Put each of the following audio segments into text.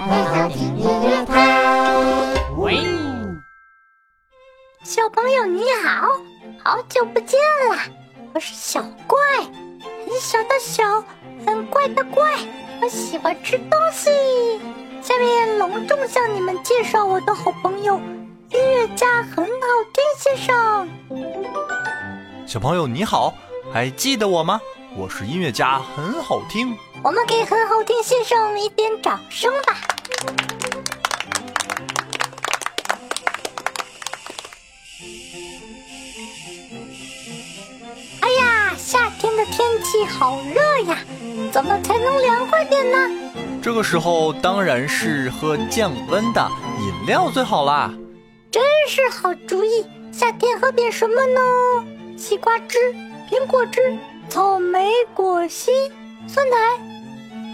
很好。喂，小朋友你好，好久不见啦，我是小怪，很小的小，很怪的怪，我喜欢吃东西。下面隆重向你们介绍我的好朋友，音乐家很好听先生。小朋友你好，还记得我吗？我是音乐家很好听。我们给很好听先生一点掌声吧。哎呀，夏天的天气好热呀，怎么才能凉快点呢？这个时候当然是喝降温的饮料最好啦。真是好主意，夏天喝点什么呢？西瓜汁、苹果汁、草莓果昔、酸奶。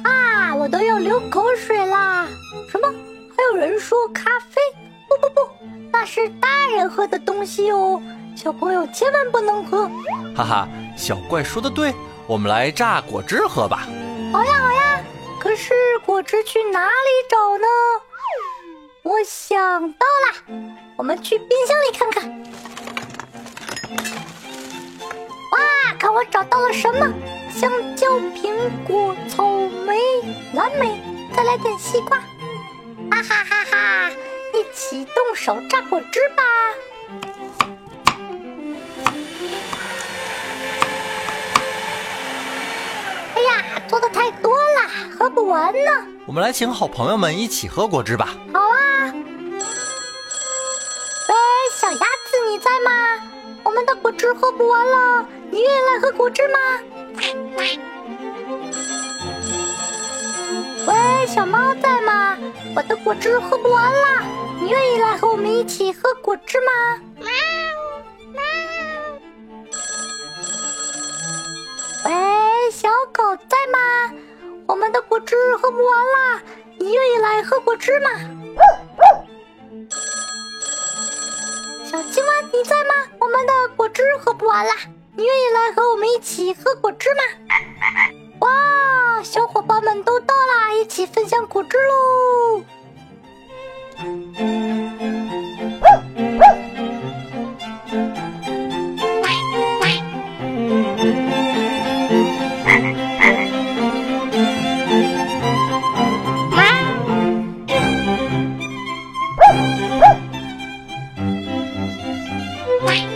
啊，我都要流口水啦！什么？还有人说咖啡？不不不，那是大人喝的东西哦，小朋友千万不能喝。哈哈，小怪说的对，我们来榨果汁喝吧。好呀好呀，可是果汁去哪里找呢？我想到了，我们去冰箱里看看。哇，看我找到了什么？香蕉、苹果、草莓、蓝莓，再来点西瓜。哈哈哈哈！一起动手榨果汁吧。哎呀，做的太多了，喝不完呢。我们来请好朋友们一起喝果汁吧。好啊。喂，小鸭子，你在吗？我们的果汁喝不完了，你愿意来喝果汁吗？喂，小猫在吗？我的果汁喝不完了，你愿意来和我们一起喝果汁吗？喂，小狗在吗？我们的果汁喝不完啦，你愿意来喝果汁吗？小青蛙你在吗？喝不完啦！你愿意来和我们一起喝果汁吗？哇，小伙伴们都到啦，一起分享果汁喽！Bye.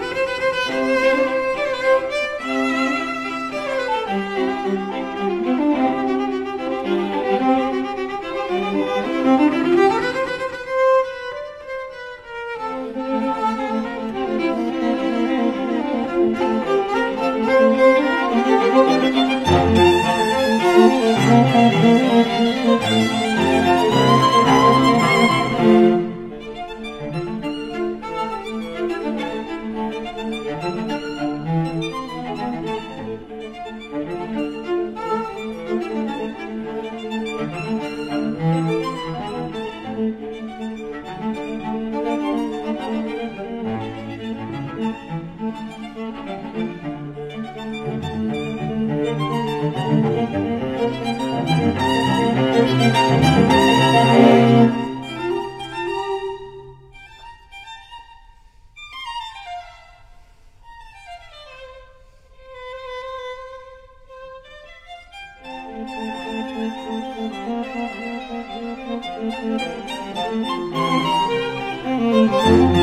Música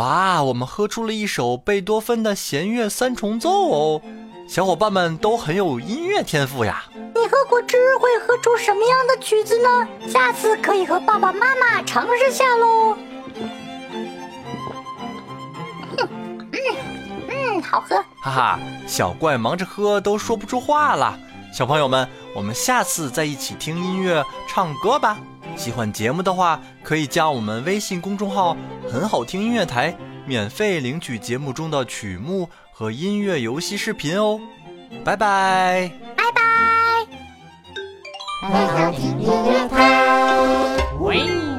哇，我们喝出了一首贝多芬的弦乐三重奏哦！小伙伴们都很有音乐天赋呀。你喝果汁会喝出什么样的曲子呢？下次可以和爸爸妈妈尝试下喽。嗯嗯，好喝。哈哈，小怪忙着喝都说不出话了。小朋友们，我们下次再一起听音乐、唱歌吧。喜欢节目的话，可以加我们微信公众号“很好听音乐台”，免费领取节目中的曲目和音乐游戏视频哦。拜拜，拜拜。很好听音乐台，喂。